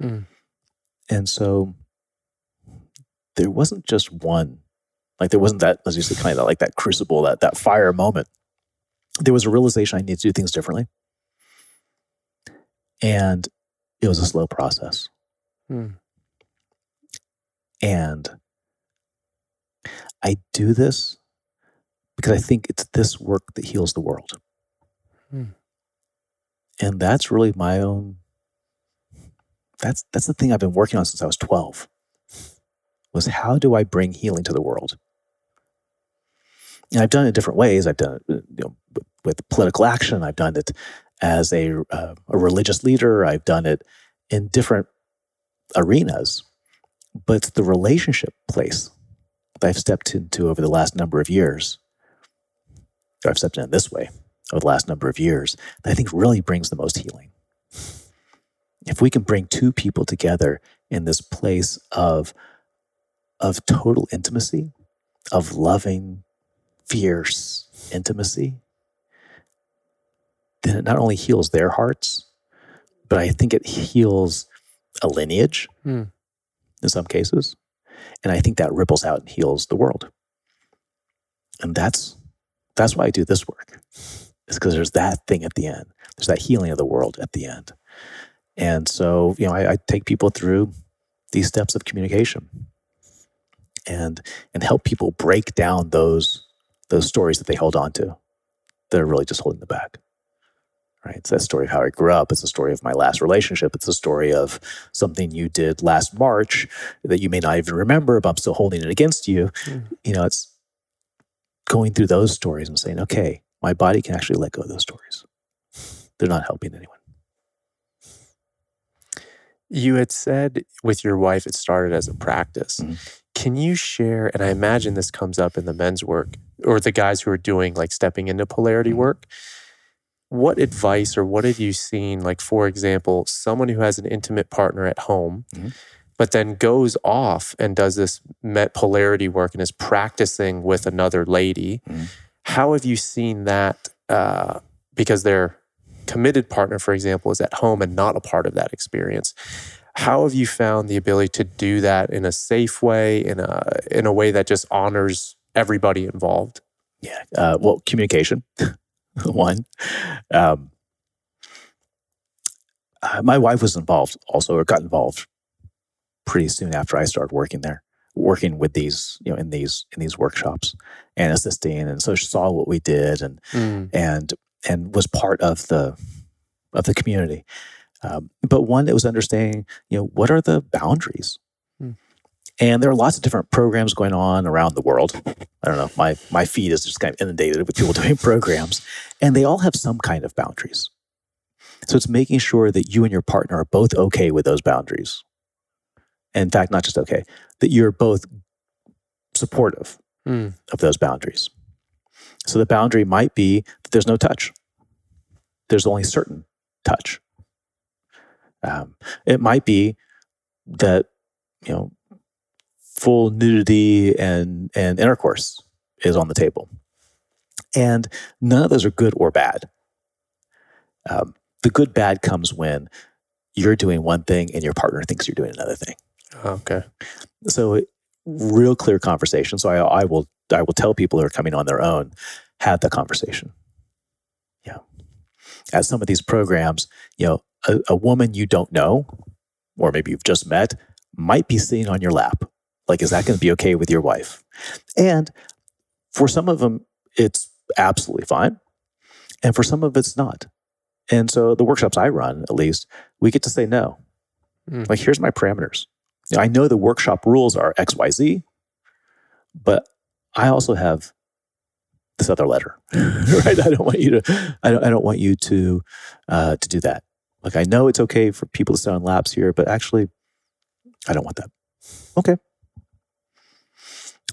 Hmm. And so there wasn't just one, like there wasn't that, as you say, kind of like that crucible, that that fire moment. There was a realization I need to do things differently. And it was a slow process. Hmm. And I do this because I think it's this work that heals the world. Hmm. And that's really my own that's that's the thing I've been working on since I was 12. Was how do I bring healing to the world? And I've done it in different ways. I've done it you know, with political action. I've done it as a, uh, a religious leader. I've done it in different arenas. But it's the relationship place that I've stepped into over the last number of years. Or I've stepped in this way over the last number of years that I think really brings the most healing. If we can bring two people together in this place of, of total intimacy, of loving, fierce intimacy, then it not only heals their hearts, but I think it heals a lineage Hmm. in some cases. And I think that ripples out and heals the world. And that's that's why I do this work. Is because there's that thing at the end. There's that healing of the world at the end. And so, you know, I, I take people through these steps of communication and and help people break down those those stories that they hold on to that are really just holding them back. Right. It's that story of how I grew up. It's the story of my last relationship. It's the story of something you did last March that you may not even remember, but I'm still holding it against you. Mhm. You know, it's going through those stories and saying, okay, my body can actually let go of those stories. They're not helping anyone. You had said with your wife it started as a practice. Mhm. Can you share, and I imagine this comes up in the men's work or the guys who are doing like stepping into polarity Mhm. work. What advice or what have you seen? Like, for example, someone who has an intimate partner at home, Mhm. but then goes off and does this met polarity work and is practicing with another lady. Mhm. How have you seen that? Uh, because their committed partner, for example, is at home and not a part of that experience. How have you found the ability to do that in a safe way, in a in a way that just honors everybody involved? Yeah. Uh, well, communication, <laughs> <laughs> one. Um, uh, my wife was involved also, or got involved pretty soon after I started working there, working with these, you know, in these in these workshops and assisting, and so she saw what we did and and and was part of the of the community. Um, but one that was understanding, you know, what are the boundaries. And there are lots of different programs going on around the world. I don't know. My my feed is just kind of inundated with people <laughs> doing programs, and they all have some kind of boundaries. So it's making sure that you and your partner are both okay with those boundaries. In fact, not just okay, that you're both supportive Mm. of those boundaries. So the boundary might be that there's no touch. There's only certain touch. Um, it might be that you know full nudity and and intercourse is on the table, and none of those are good or bad. Um, the good bad comes when you're doing one thing and your partner thinks you're doing another thing. Okay. so real clear conversation. So I, I will i will tell people who are coming on their own have the conversation. Yeah. At some of these programs you know a, a woman you don't know or maybe you've just met might be sitting on your lap like is that going to be okay with your wife and for some of them it's absolutely fine and for some of it's not and so the workshops i run at least we get to say no Mm. like here's my parameters you know, I know the workshop rules are XYZ, but I also have this other letter, <laughs> right? I don't want you to, I don't, I don't want you to, uh, to do that. Like, I know it's okay for people to sit on laps here, but actually, I don't want that. Okay.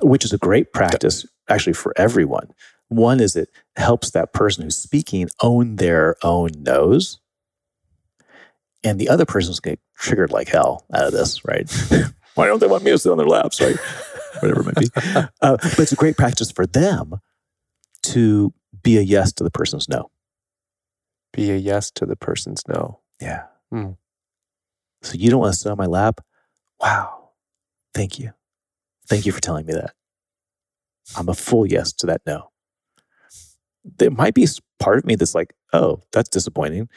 Which is a great practice actually for everyone. One is it helps that person who's speaking own their own noes. And the other person's going to get triggered like hell out of this, right? <laughs> Why don't they want me to sit on their laps, right? <laughs> Whatever it might be. Uh, but it's a great practice for them to be a yes to the person's no. Be a yes to the person's no. Yeah. Hmm. So you don't want to sit on my lap? Wow. Thank you. Thank you for telling me that. I'm a full yes to that no. There might be part of me that's like, oh, that's disappointing.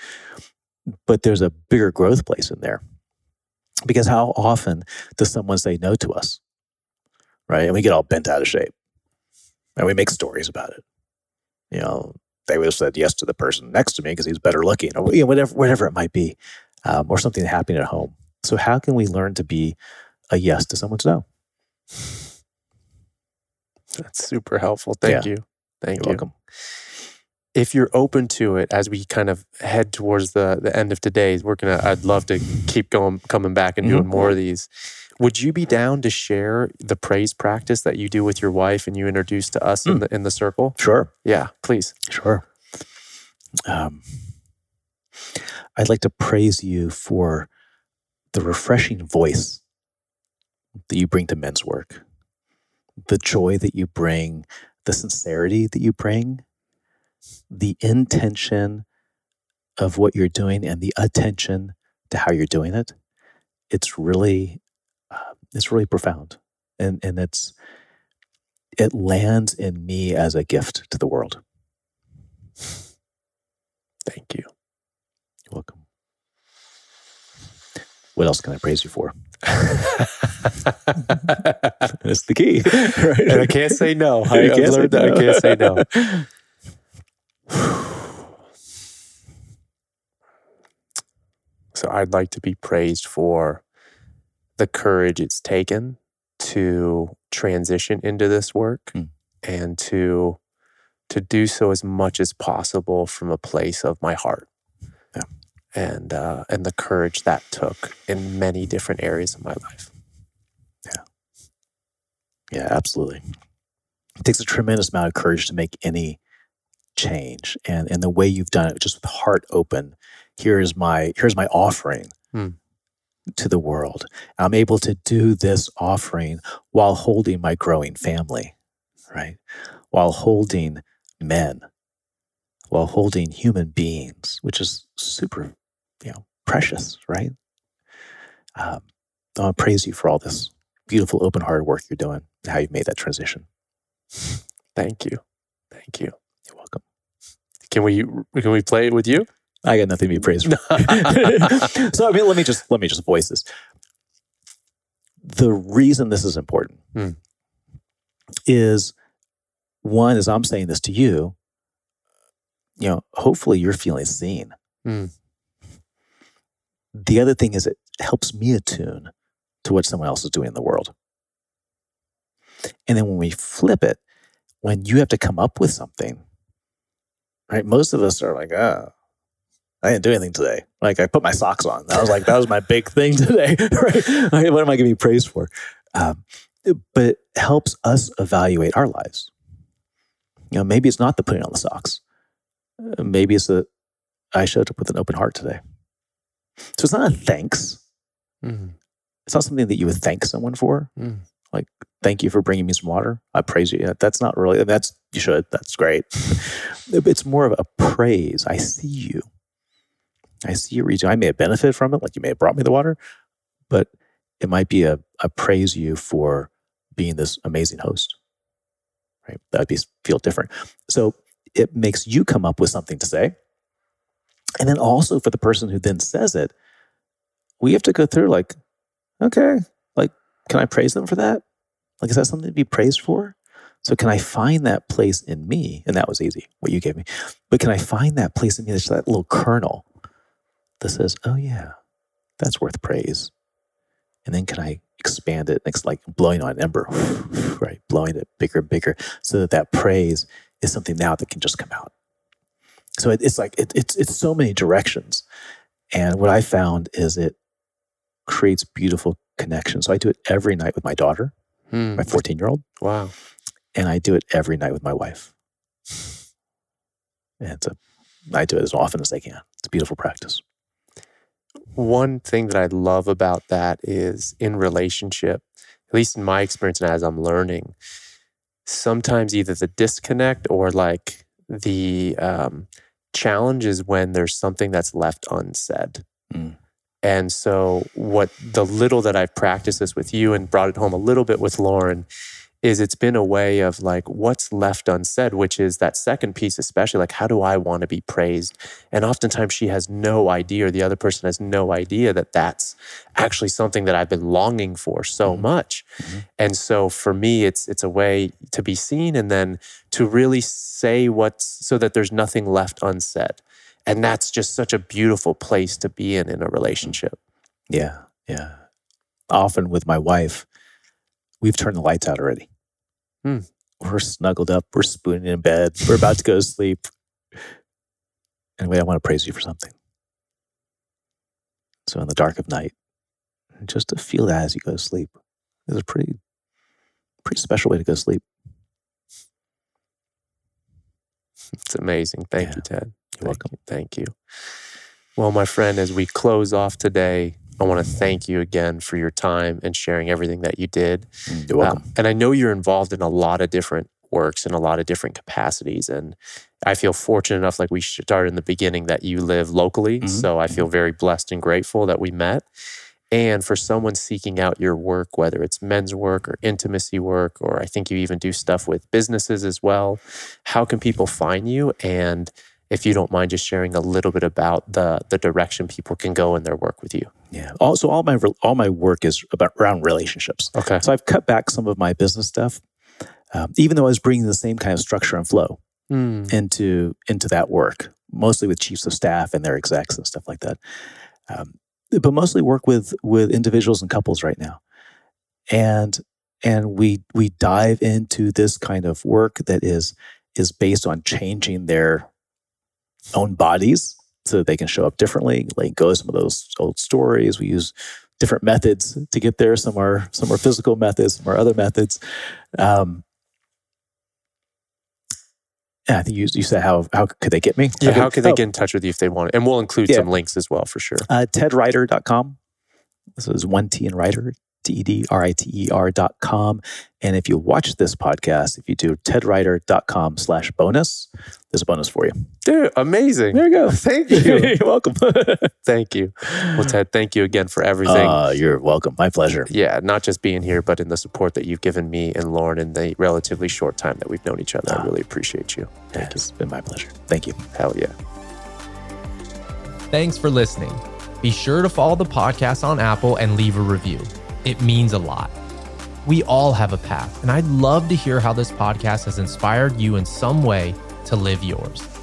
But there's a bigger growth place in there. Because how often does someone say no to us? Right. And we get all bent out of shape. And we make stories about it. You know, they would have said yes to the person next to me because he's better looking, or you know, whatever, whatever it might be, um, or something happening at home. So, how can we learn to be a yes to someone's no? That's super helpful. Thank Yeah. you. Thank You're you. welcome. If you're open to it as we kind of head towards the the end of today's, we're gonna I'd love to keep going coming back and doing Mhm. more of these. Would you be down to share the praise practice that you do with your wife and you introduced to us in the in the circle? Sure, Yeah, please. sure. Um, I'd like to praise you for the refreshing voice that you bring to men's work, the joy that you bring, the sincerity that you bring, the intention of what you're doing, and the attention to how you're doing it. It's really, uh, it's really profound, and and it's it lands in me as a gift to the world. Thank you. You're welcome. What else can I praise you for? <laughs> That's the key, <laughs> right? and I can't say no. <laughs> I, have can't say learned that I no. can't say no. so I'd like to be praised for the courage it's taken to transition into this work Mm. and to to do so as much as possible from a place of my heart. And uh, and the courage that took in many different areas of my life. Yeah, yeah, absolutely. It takes a tremendous amount of courage to make any change, and and the way you've done it, just with heart open. Here's my here's my offering Hmm. to the world. I'm able to do this offering while holding my growing family, right? While holding men, while holding human beings, which is super, you know, precious, right? Um, I want to praise you for all this beautiful, open hearted work you're doing and how you've made that transition. Thank you. Thank you. You're welcome. Can we can we play it with you? I got nothing to be praised for. <laughs> so I mean, let me just let me just voice this. The reason this is important Hmm. is one, as I'm saying this to you, you know, hopefully you're feeling seen. Hmm. The other thing is it helps me attune to what someone else is doing in the world. And then when we flip it, when you have to come up with something, right? Most of us are like, ah, I didn't do anything today. Like I put my socks on. That was like that was my big thing <laughs> today. <laughs> right? What am I going to be praised for? Um, but it helps us evaluate our lives. You know, maybe it's not the putting on the socks. Uh, maybe it's that I showed up with an open heart today. So it's not a thanks. Mm. It's not something that you would thank someone for. Mm. Like, thank you for bringing me some water. I praise you. That's not really, that's, you should. That's great. <laughs> it's more of a praise. I see you. I see your reason. I may have benefited from it, like you may have brought me the water, but it might be a, a praise you for being this amazing host. Right? That would be feel different. So it makes you come up with something to say. And then also for the person who then says it, we have to go through like, okay, like, can I praise them for that? Like, is that something to be praised for? So can I find that place in me? And that was easy, what you gave me. But can I find that place in me that's that little kernel that says, oh yeah, that's worth praise. And then can I expand it? It's like blowing on an ember, <laughs> right? Blowing it bigger and bigger so that that praise is something now that can just come out. So it, it's like, it, it's, it's so many directions. And what I found is it creates beautiful connections. So I do it every night with my daughter, Hmm. my 14 year old, Wow. and I do it every night with my wife. And it's a, I do it as often as I can. It's a beautiful practice. One thing that I love about that is in relationship, at least in my experience and as I'm learning, sometimes either the disconnect or like the um, challenge is when there's something that's left unsaid. Mm. And so, what the little that I've practiced this with you and brought it home a little bit with Lauren is it's been a way of like what's left unsaid, which is that second piece, especially like, how do I want to be praised? And oftentimes she has no idea, or the other person has no idea that that's actually something that I've been longing for so Mhm. much. Mhm. And so for me, it's it's a way to be seen and then to really say what's so that there's nothing left unsaid. And that's just such a beautiful place to be in in a relationship. Yeah, yeah. Often with my wife, we've turned the lights out already. Hmm. We're snuggled up, we're spooning in bed, we're about to go to sleep. Anyway, I want to praise you for something. So in the dark of night, just to feel that as you go to sleep is a pretty, pretty special way to go to sleep. <laughs> It's amazing. Thank Yeah. you, Ted. You're Thank welcome. you. Thank you. Well, my friend, as we close off today, I want to thank you again for your time and sharing everything that you did. Mm, You're welcome. Uh, and I know you're involved in a lot of different works in a lot of different capacities. And I feel fortunate enough, like we started in the beginning, that you live locally. Mhm. So I feel very blessed and grateful that we met. And for someone seeking out your work, whether it's men's work or intimacy work, or I think you even do stuff with businesses as well, how can people find you? And if you don't mind just sharing a little bit about the the direction people can go in their work with you. yeah. Also, all my all my work is about around relationships. Okay. So I've cut back some of my business stuff, um, even though I was bringing the same kind of structure and flow. Hmm. into into that work, mostly with chiefs of staff and their execs and stuff like that. Um, but mostly work with with individuals and couples right now, and and we we dive into this kind of work that is is based on changing their own bodies so that they can show up differently, letting go of some of those old stories. We use different methods to get there. Some are some are physical methods, some are other methods. Um, yeah, I think you, you said how how could they get me? Yeah, Okay. how could they Oh, get in touch with you if they want? And we'll include Yeah. some links as well for sure. uh, tedriter.com. This is one T in Riter, T E D R I T E R dot com. And if you watch this podcast, if you do tedriter.com slash bonus, there's a bonus for you. Dude, amazing. There you go. <laughs> Thank you. <laughs> You're welcome. <laughs> thank you. Well, Ted, thank you again for everything. Uh, you're welcome. My pleasure. yeah, not just being here, but in the support that you've given me and Lauren in the relatively short time that we've known each other. I Ah. really appreciate you. Thank you. It's been my pleasure. Thank you. Hell yeah. Thanks for listening. Be sure to follow the podcast on Apple and leave a review. It means a lot. We all have a path, and I'd love to hear how this podcast has inspired you in some way to live yours.